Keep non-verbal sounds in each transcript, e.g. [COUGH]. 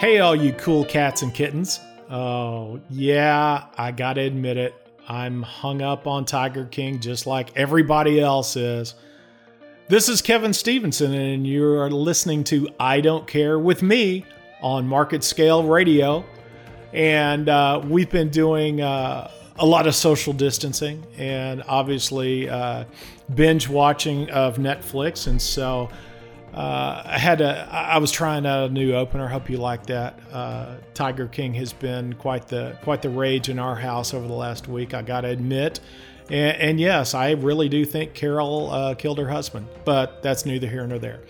Hey, all you cool cats and kittens. Oh, yeah, I gotta admit it. I'm hung up on Tiger King just like everybody else is. This is Kevin Stevenson, and you are listening to I Don't Care with me on Market Scale Radio. And uh, we've been doing uh, a lot of social distancing and obviously uh, binge watching of Netflix. And so uh, I had a, I was trying out a new opener. Hope you like that. Uh, Tiger King has been quite the quite the rage in our house over the last week. I got to admit, and, and, yes, I really do think Carol uh, killed her husband, but that's neither here nor there.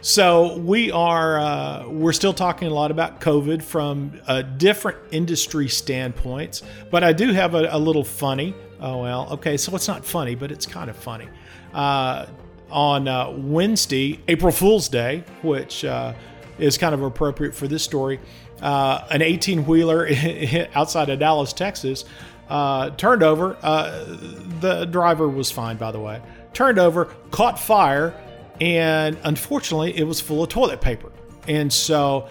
So we are uh, we're still talking a lot about COVID from uh, different industry standpoints, but I do have a, a, little funny. Oh well, okay, so it's not funny, but it's kind of funny. On uh, Wednesday, April Fool's Day, which uh, is kind of appropriate for this story. Uh, an 18 wheeler [LAUGHS] outside of Dallas, Texas, uh, turned over. Uh, the driver was fine, by the way. Turned over, caught fire, and unfortunately, it was full of toilet paper. And so,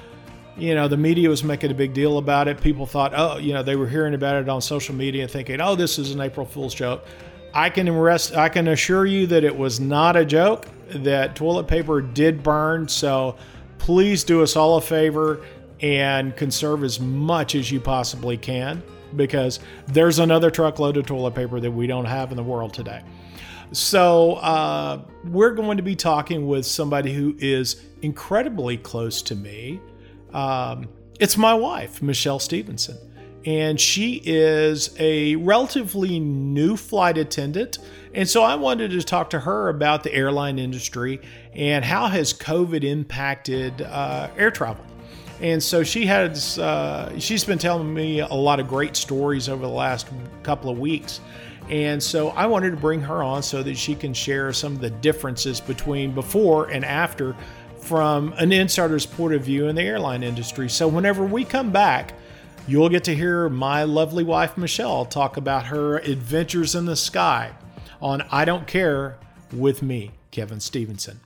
you know, the media was making a big deal about it. People thought, oh, you know, they were hearing about it on social media thinking, oh, this is an April Fool's joke. I can rest, I can assure you that it was not a joke. That toilet paper did burn. So please do us all a favor and conserve as much as you possibly can because there's another truckload of toilet paper that we don't have in the world today. So uh, we're going to be talking with somebody who is incredibly close to me. Um, it's my wife, Michelle Stevenson and she is a relatively new flight attendant. And so I wanted to talk to her about the airline industry and how has COVID impacted uh, air travel. And so she has uh, she's been telling me a lot of great stories over the last couple of weeks. And so I wanted to bring her on so that she can share some of the differences between before and after from an insider's point of view in the airline industry. So whenever we come back, You'll get to hear my lovely wife Michelle talk about her adventures in the sky on I Don't Care with me, Kevin Stevenson.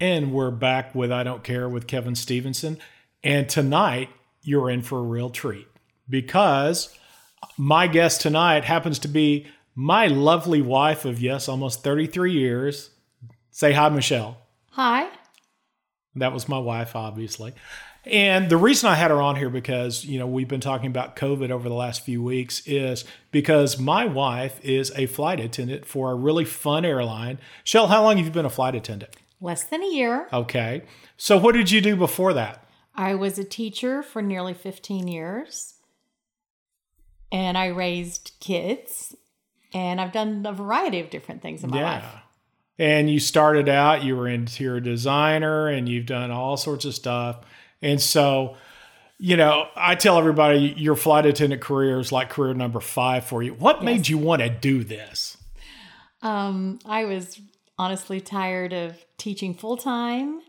And we're back with I Don't Care with Kevin Stevenson. And tonight, you're in for a real treat because my guest tonight happens to be my lovely wife of, yes, almost 33 years. Say hi, Michelle. Hi. That was my wife, obviously. And the reason I had her on here because, you know, we've been talking about COVID over the last few weeks is because my wife is a flight attendant for a really fun airline. Shell, how long have you been a flight attendant? Less than a year. Okay. So what did you do before that? I was a teacher for nearly 15 years. And I raised kids. And I've done a variety of different things in my yeah. life. And you started out, you were interior designer, and you've done all sorts of stuff and so, you know, I tell everybody your flight attendant career is like career number five for you. What yes. made you want to do this? Um, I was honestly tired of teaching full time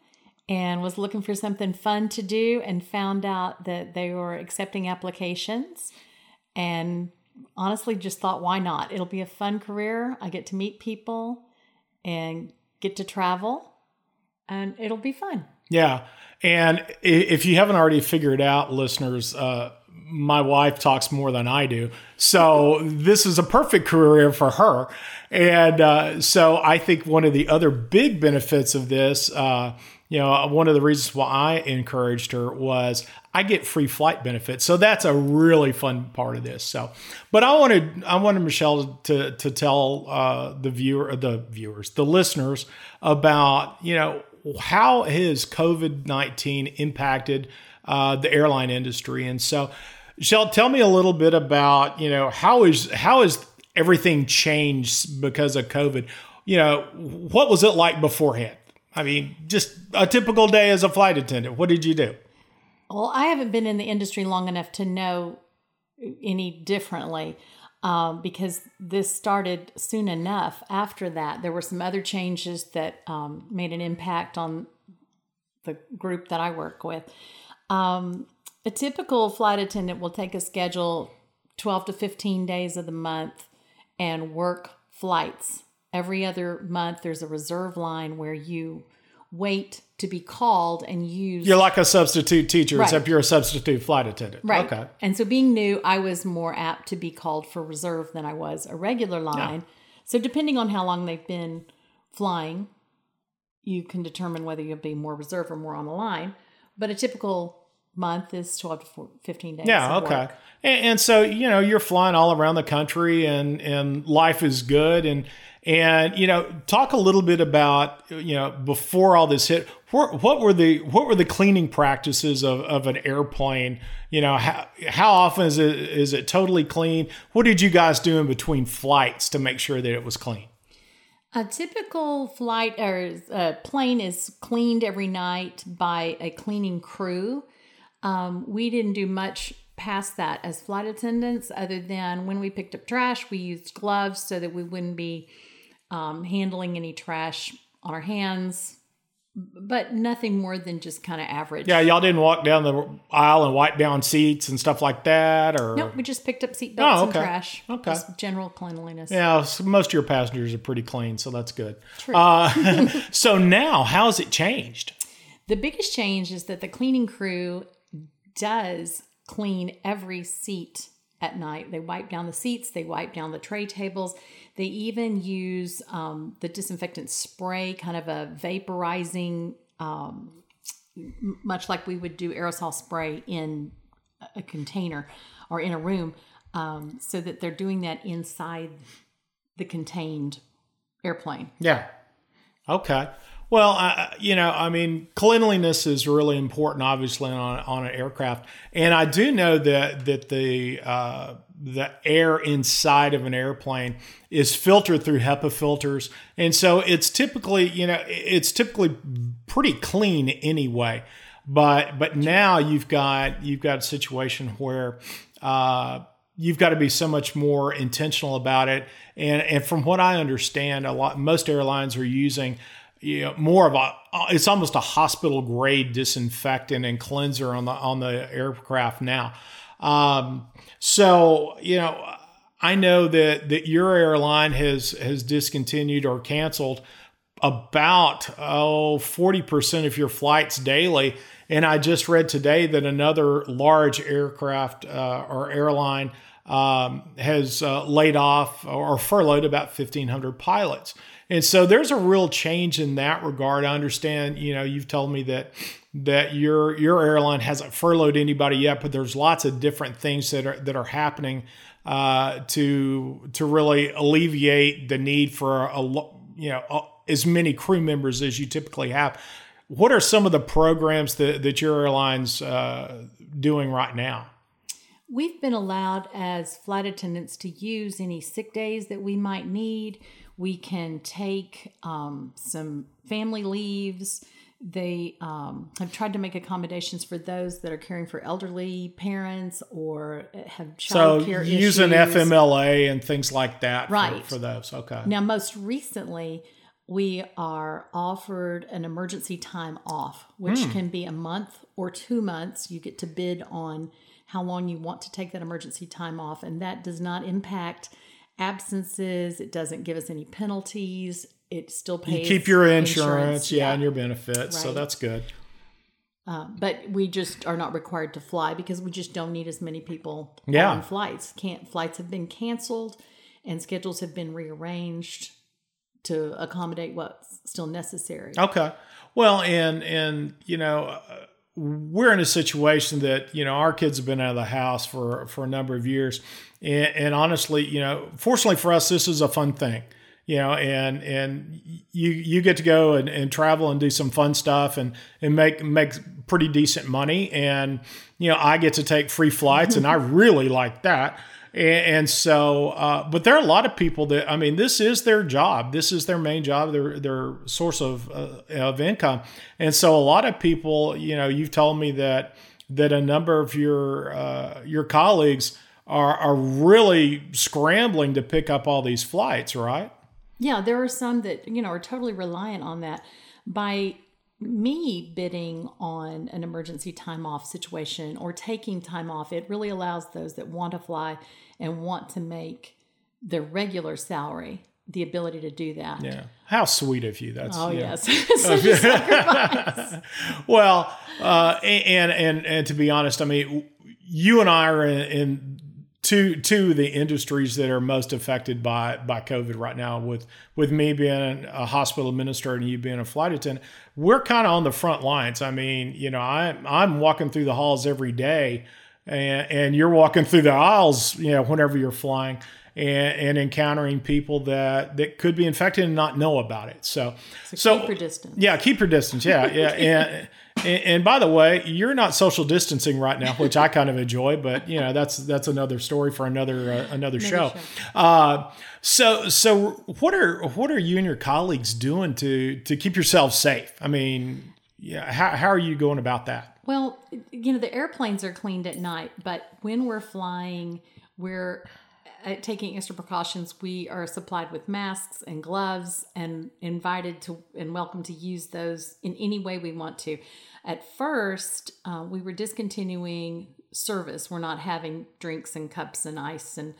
and was looking for something fun to do and found out that they were accepting applications and honestly just thought why not it'll be a fun career i get to meet people and get to travel and it'll be fun yeah and if you haven't already figured out, listeners, uh, my wife talks more than I do. So this is a perfect career for her. And uh, so I think one of the other big benefits of this, uh, you know, one of the reasons why I encouraged her was I get free flight benefits. So that's a really fun part of this. So, but I wanted I wanted Michelle to to tell uh, the viewer the viewers the listeners about you know how has COVID 19 impacted uh, the airline industry? And so, Shell, tell me a little bit about, you know, how is how is everything changed because of COVID? You know, what was it like beforehand? I mean, just a typical day as a flight attendant. What did you do? Well, I haven't been in the industry long enough to know any differently um, because this started soon enough. After that, there were some other changes that um, made an impact on the group that I work with. Um, a typical flight attendant will take a schedule 12 to 15 days of the month and work flights. Every other month, there's a reserve line where you wait to be called and use. You're like a substitute teacher, Right. except you're a substitute flight attendant. Right. Okay. And so being new, I was more apt to be called for reserve than I was a regular line. So depending on how long they've been flying, you can determine whether you'll be more reserve or more on the line. But a typical month is 12 to 15 days. Yeah, okay. And, and so you know you're flying all around the country, and and life is good, and and you know talk a little bit about you know before all this hit, what, what were the what were the cleaning practices of, of an airplane? You know how how often is it is it totally clean? What did you guys do in between flights to make sure that it was clean? A typical flight or uh, plane is cleaned every night by a cleaning crew. Um, we didn't do much past that as flight attendants, other than when we picked up trash, we used gloves so that we wouldn't be um, handling any trash on our hands, but nothing more than just kind of average. Yeah, y'all didn't walk down the aisle and wipe down seats and stuff like that, or Nope, we just picked up seat Oh, okay. and trash. Okay. Just general cleanliness. Yeah, so most of your passengers are pretty clean, so that's good. Uh, [LAUGHS] [LAUGHS] so now, how has it changed? The biggest change is that the cleaning crew does clean every seat at night. They wipe down the seats, they wipe down the tray tables. They even use um, the disinfectant spray, kind of a vaporizing, um, much like we would do aerosol spray in a container or in a room, um, so that they're doing that inside the contained airplane. Yeah. Okay. Well, you know, I mean, cleanliness is really important, obviously, on on an aircraft, and I do know that that the uh, the air inside of an airplane is filtered through HEPA filters, and so it's typically, you know, it's typically pretty clean anyway. But but now you've got you've got a situation where. Uh, you've got to be so much more intentional about it. And and from what I understand, a lot most airlines are using you know more of a it's almost a hospital grade disinfectant and cleanser on the on the aircraft now. Um, so you know. I know that, that your airline has has discontinued or canceled about oh 40% of your flights daily and i just read today that another large aircraft uh, or airline um, has uh, laid off or furloughed about 1500 pilots and so there's a real change in that regard i understand you know you've told me that that your your airline hasn't furloughed anybody yet but there's lots of different things that are that are happening uh, to to really alleviate the need for a you know a, as many crew members as you typically have. What are some of the programs that, that your airline's uh, doing right now? We've been allowed as flight attendants to use any sick days that we might need. We can take um, some family leaves. They um, have tried to make accommodations for those that are caring for elderly parents or have So child care using issues. FMLA and things like that for- Right. for, those. Okay. Now, most recently, we are offered an emergency time off, which Hmm. can be a month or two months. You get to bid on how long you want to take that emergency time off, and that does not impact absences. It doesn't give us any penalties. It still pays. You keep your insurance, yeah, and your benefits. So that's good. Uh, but we just are not required to fly because we just don't need as many people Yeah. on flights. Can't flights have been canceled and schedules have been rearranged to accommodate what's still necessary. Okay. Well, and and you know, uh, we're in a situation that you know our kids have been out of the house for for a number of years, and, and honestly, you know, fortunately for us, this is a fun thing. You know, and and you you get to go and, and travel and do some fun stuff and and make make pretty decent money, and you know, I get to take free flights, and I [LAUGHS] really like that. And, and so, uh, but there are a lot of people that I mean, this is their job. This is their main job. Their their source of uh, of income. And so, a lot of people, you know, you've told me that that a number of your uh, your colleagues are are really scrambling to pick up all these flights, right? Yeah, there are some that, you know, are totally reliant on that. By me bidding on an emergency time off situation or taking time off, it really allows those that want to fly and want to make their regular salary the ability to do that. Yeah. How sweet of you. That's Oh yeah. yes, [LAUGHS] Such a sacrifice. [LAUGHS] Well, uh, and and and to be honest, I mean, you and I are in, in two two of the industries that are most affected by by COVID right now. With with me being a hospital administrator and you being a flight attendant, we're kind of on the front lines. I mean, you know, I I'm walking through the halls every day, and and you're walking through the aisles, you know, whenever you're flying. And, and encountering people that, that could be infected and not know about it. So, so, keep your distance. yeah, keep your distance. Yeah, [LAUGHS] yeah, and, and and by the way, you're not social distancing right now, which I kind of enjoy. But you know, that's that's another story for another uh, another, show. show. Uh, so so what are what are you and your colleagues doing to to keep yourselves safe? I mean, yeah, how how are you going about that? Well, you know, the airplanes are cleaned at night, but when we're flying, we're uh, taking extra precautions. We are supplied with masks and gloves and invited to and welcome to use those in any way we want to. At first, uh, we were discontinuing service. We're not having drinks and cups and ice and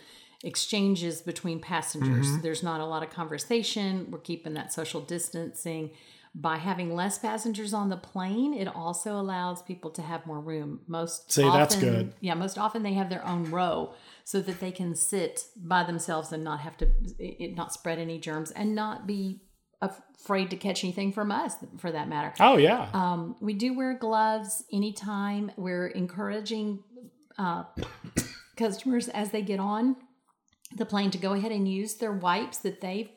exchanges between passengers. There's not a lot of conversation. We're keeping that social distancing by having less passengers on the plane, it also allows people to have more room. Most See, often, that's good. Yeah, most often they have their own row so that they can sit by themselves and not have to it, not spread any germs and not be afraid to catch anything from us for that matter. Oh yeah, Um, we do wear gloves anytime. We're encouraging uh, [COUGHS] customers as they get on the plane to go ahead and use their wipes that they've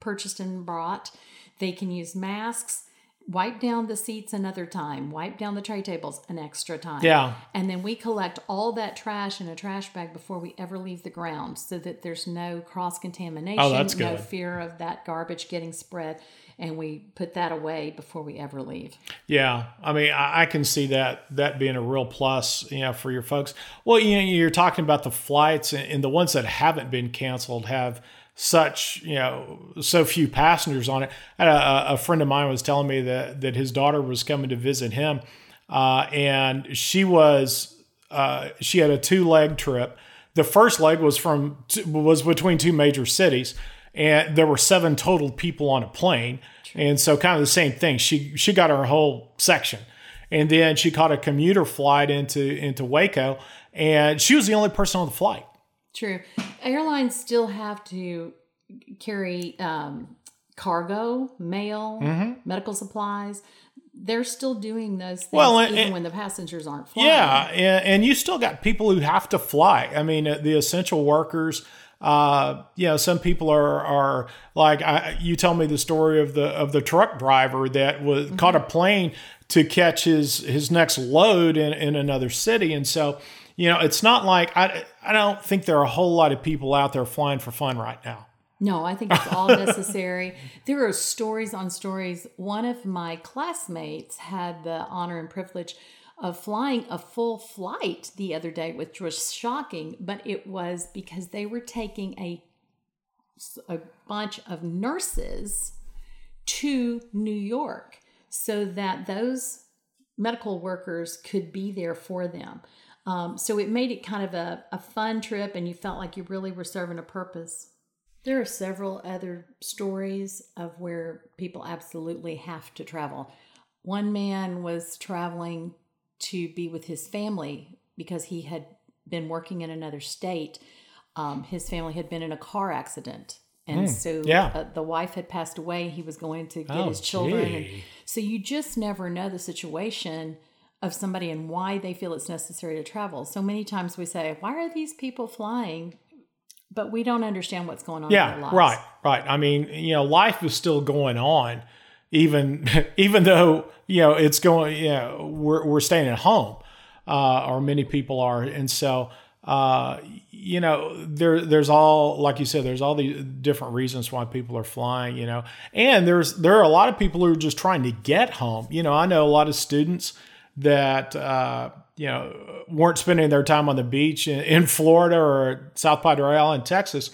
purchased and brought. They can use masks. Wipe down the seats another time. Wipe down the tray tables an extra time. Yeah. And then we collect all that trash in a trash bag before we ever leave the ground so that there's no cross contamination, Oh, that's no fear of that garbage getting spread. And we put that away before we ever leave. Yeah, I mean, I, I can see that that being a real plus, you know, for your folks. Well, you know, you're talking about the flights, and, and the ones that haven't been canceled have such, you know, so few passengers on it. A, a friend of mine was telling me that that his daughter was coming to visit him, uh, and she was uh, she had a two leg trip. The first leg was from was between two major cities, and there were seven total people on a plane. And so, kind of the same thing. She she got her whole section, and then she caught a commuter flight into into Waco, and she was the only person on the flight. True. Airlines still have to carry um, cargo, mail, medical supplies. They're still doing those things Well, and- even and- when the passengers aren't flying. Yeah, and, and you still got people who have to fly. I mean, uh, the essential workers. Uh, you know, some people are are like I, you tell me the story of the of the truck driver that was caught a plane to catch his his next load in, in another city, and so you know, it's not like I I don't think there are a whole lot of people out there flying for fun right now. No, I think it's all [LAUGHS] necessary. there are stories on stories. One of my classmates had the honor and privilege of flying a full flight the other day, which was shocking, but it was because they were taking a, a bunch of nurses to New York so that those medical workers could be there for them. Um, so it made it kind of a, a fun trip, and you felt like you really were serving a purpose. There are several other stories of where people absolutely have to travel. One man was traveling to be with his family because he had been working in another state. Um, his family had been in a car accident. And so Hmm. yeah. uh, the wife had passed away. He was going to get Oh, his children. And so you just never know the situation of somebody and why they feel it's necessary to travel. So many times we say, why are these people flying? But we don't understand what's going on in their Yeah, lives. right, right. I mean, you know, life is still going on, even [LAUGHS] even though you know it's going. You know, we're we're staying at home, uh, or many people are, and so uh, you know, there there's all like you said, there's all these different reasons why people are flying. You know, and there's there are a lot of people who are just trying to get home. You know, I know a lot of students that uh, you know weren't spending their time on the beach in, in Florida or South Padre Island, Texas,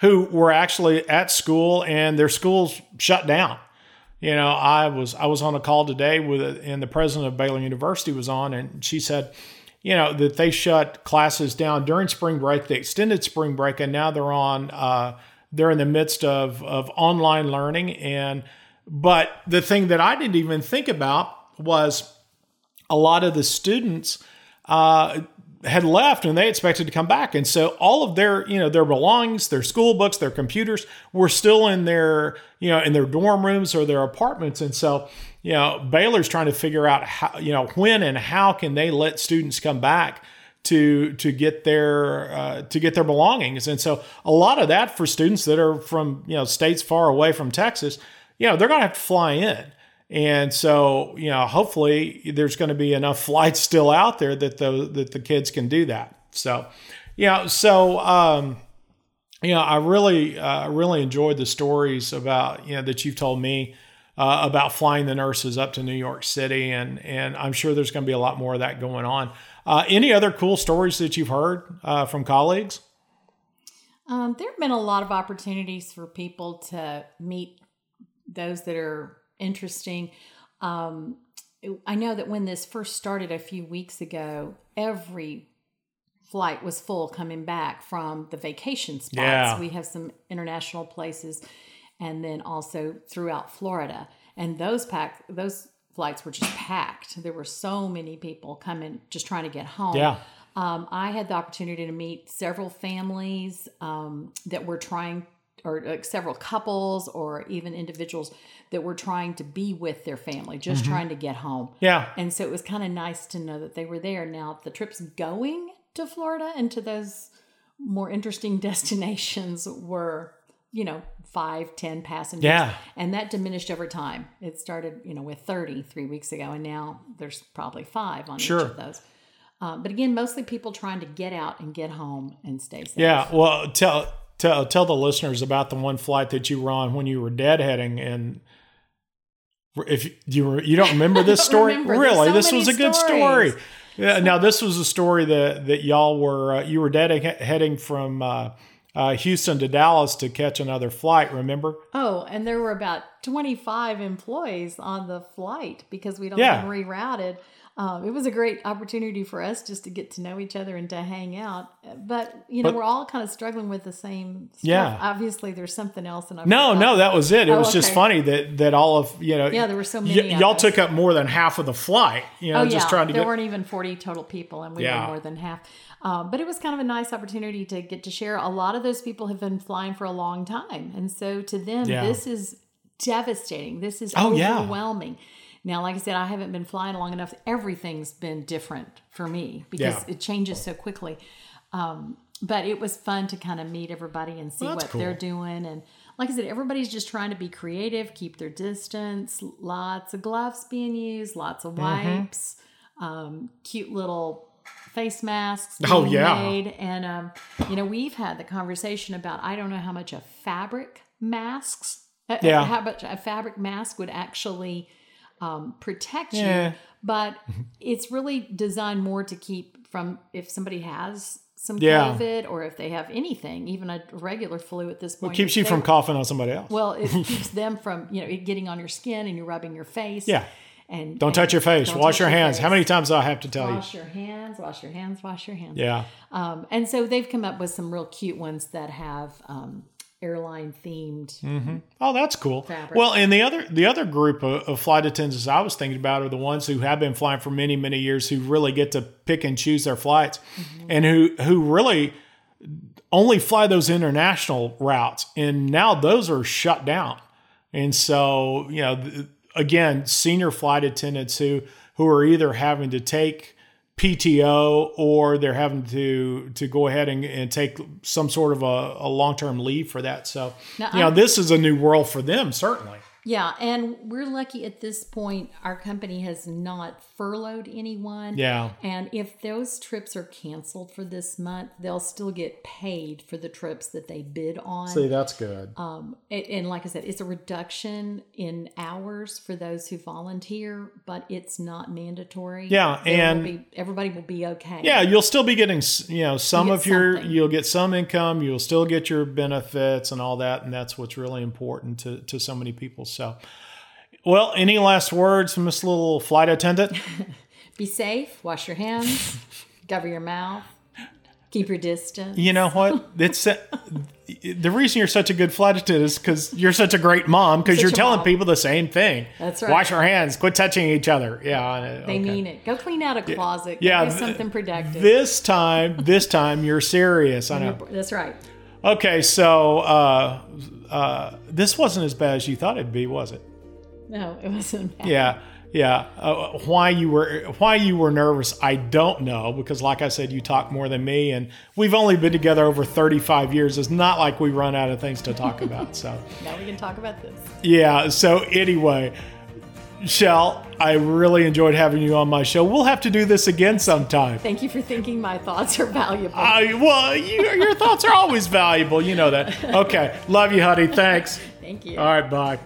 who were actually at school and their schools shut down. You know, I was I was on a call today with and the president of Baylor University was on, and she said, you know, that they shut classes down during spring break, the extended spring break, and now they're on uh, they're in the midst of of online learning. And but the thing that I didn't even think about was a lot of the students uh, had left and they expected to come back. And so all of their you know their belongings their school books their computers were still in their you know in their dorm rooms or their apartments. And so you know baylor's trying to figure out how you know when and how can they let students come back to to get their uh, to get their belongings. And so a lot of that for students that are from you know states far away from texas you know they're going to have to fly in and so, you know, hopefully there's going to be enough [LAUGHS] flights still out there that the that the kids can do that. So, yeah, so um, you know, I really uh, really enjoyed the stories about you know that you've told me uh, about flying the nurses up to New York City, and and I'm sure there's going to be a lot more of that going on. Uh, any other cool stories that you've heard uh, from colleagues? Um, there have been a lot of opportunities for people to meet those that are interesting. Um, I know that when this first started a few weeks ago, every flight was full coming back from the vacation spots. Yeah. We have some international places and then also throughout Florida. And those pack those flights were just packed. There were so many people coming just trying to get home. Yeah. Um, I had the opportunity to meet several families um, that were trying or like several couples or even individuals that were trying to be with their family, just trying to get home. Yeah. And so it was kind of nice to know that they were there. Now, the trips going to Florida and to those more interesting [LAUGHS] destinations were, you know, five, ten passengers. Yeah. And that diminished over time. It started, you know, with 30 three weeks ago, and now there's probably five on Sure. each of those. Um, but again, mostly people trying to get out and get home and stay safe. Yeah, well, tell tell tell the listeners about the one flight that you were on when you were deadheading, and if you were you don't remember this [LAUGHS] story, remember. Really, so this was a good stories. story. Yeah, now this was a story that that y'all were uh, you were deadheading from uh, uh, Houston to Dallas to catch another flight. Remember? Oh, and there were about 25 employees on the flight because we'd all Yeah. been rerouted. Um, it was a great opportunity for us just to get to know each other and to hang out. But, you know, But- we're all kind of struggling with the same stuff. Yeah. Obviously, there's something else. And I No, forgot. no, that was it. It Oh, was just funny that that all of you know. Yeah, there were so many of y'all took up more than half of the flight. You know, Oh, just yeah. trying to get there get. weren't even 40 total people, and we Yeah. were more than half. Um, but it was kind of a nice opportunity to get to share. A lot of those people have been flying for a long time. And so to them, Yeah. this is devastating. This is Oh, yeah. Now, like I said, I haven't been flying long enough. Everything's been different for me because Yeah. it changes so quickly. Um, but it was fun to kind of meet everybody and see Well, what that's they're doing. And like I said, everybody's just trying to be creative, keep their distance, lots of gloves being used, lots of Mm-hmm. wipes, um, cute little face masks Oh, yeah. made. And, um, you know, we've had the conversation about I don't know how much a fabric masks, uh, Yeah. how much a fabric mask would actually um, protect Yeah. you, but it's really designed more to keep from if somebody has some Yeah. COVID or if they have anything, even a regular flu at this point. It keeps you they- from coughing on somebody else. Well, it [LAUGHS] keeps them from you know it getting on your skin and you're rubbing your face. Yeah. and Don't and touch your face. Wash your hands. How many times do I have to tell you? Wash your hands. Wash your hands. Wash your hands. Yeah. Um, and so they've come up with some real cute ones that have um, airline themed. Mm-hmm. Oh, that's cool. Fabric. Well, and the other the other group of, of flight attendants I was thinking about are the ones who have been flying for many many years, who really get to pick and choose their flights, mm-hmm. and who who really only fly those international routes, and now those are shut down. And so, you know, again, senior flight attendants who who are either having to take PTO or they're having to to go ahead and, and take some sort of a, a long term leave for that. So, Now, you know, I'm- this is a new world for them, certainly. Yeah, and we're lucky at this point. Our company has not furloughed anyone. Yeah. And if those trips are canceled for this month, they'll still get paid for the trips that they bid on. See, that's good. Um, and, and like I said, it's a reduction in hours for those who volunteer, but it's not mandatory. Yeah, will and- be, everybody will be okay. Yeah, you'll still be getting, you know, some get of your, something. you'll get some income, you'll still get your benefits and all that. And that's what's really important to, to so many people. So, well, any last words from this little flight attendant? [LAUGHS] Be safe. Wash your hands. [LAUGHS] cover your mouth. Keep your distance. You know what? It's uh, the reason you're such a good flight attendant is because you're such a great mom because you're telling mom. people the same thing. That's right. Wash your hands. Quit touching each other. Yeah, They Okay. mean it. Go clean out a closet. Yeah, something productive. This time, this time you're serious. I know. That's right. Okay, so uh, uh, this wasn't as bad as you thought it'd be, was it? No, it wasn't bad. Yeah, yeah. Uh, why you were why you were nervous, I don't know because, like I said, you talk more than me, and we've only been together over thirty five years. It's not like we run out of things to talk about. So, [LAUGHS] Now we can talk about this. yeah. So anyway, Shell, I really enjoyed having you on my show. We'll have to do this again sometime. Thank you for thinking my thoughts are valuable. I, well, you, your thoughts are always valuable. You know that. Okay. Love you, honey. Thanks. [LAUGHS] Thank you. All right. Bye.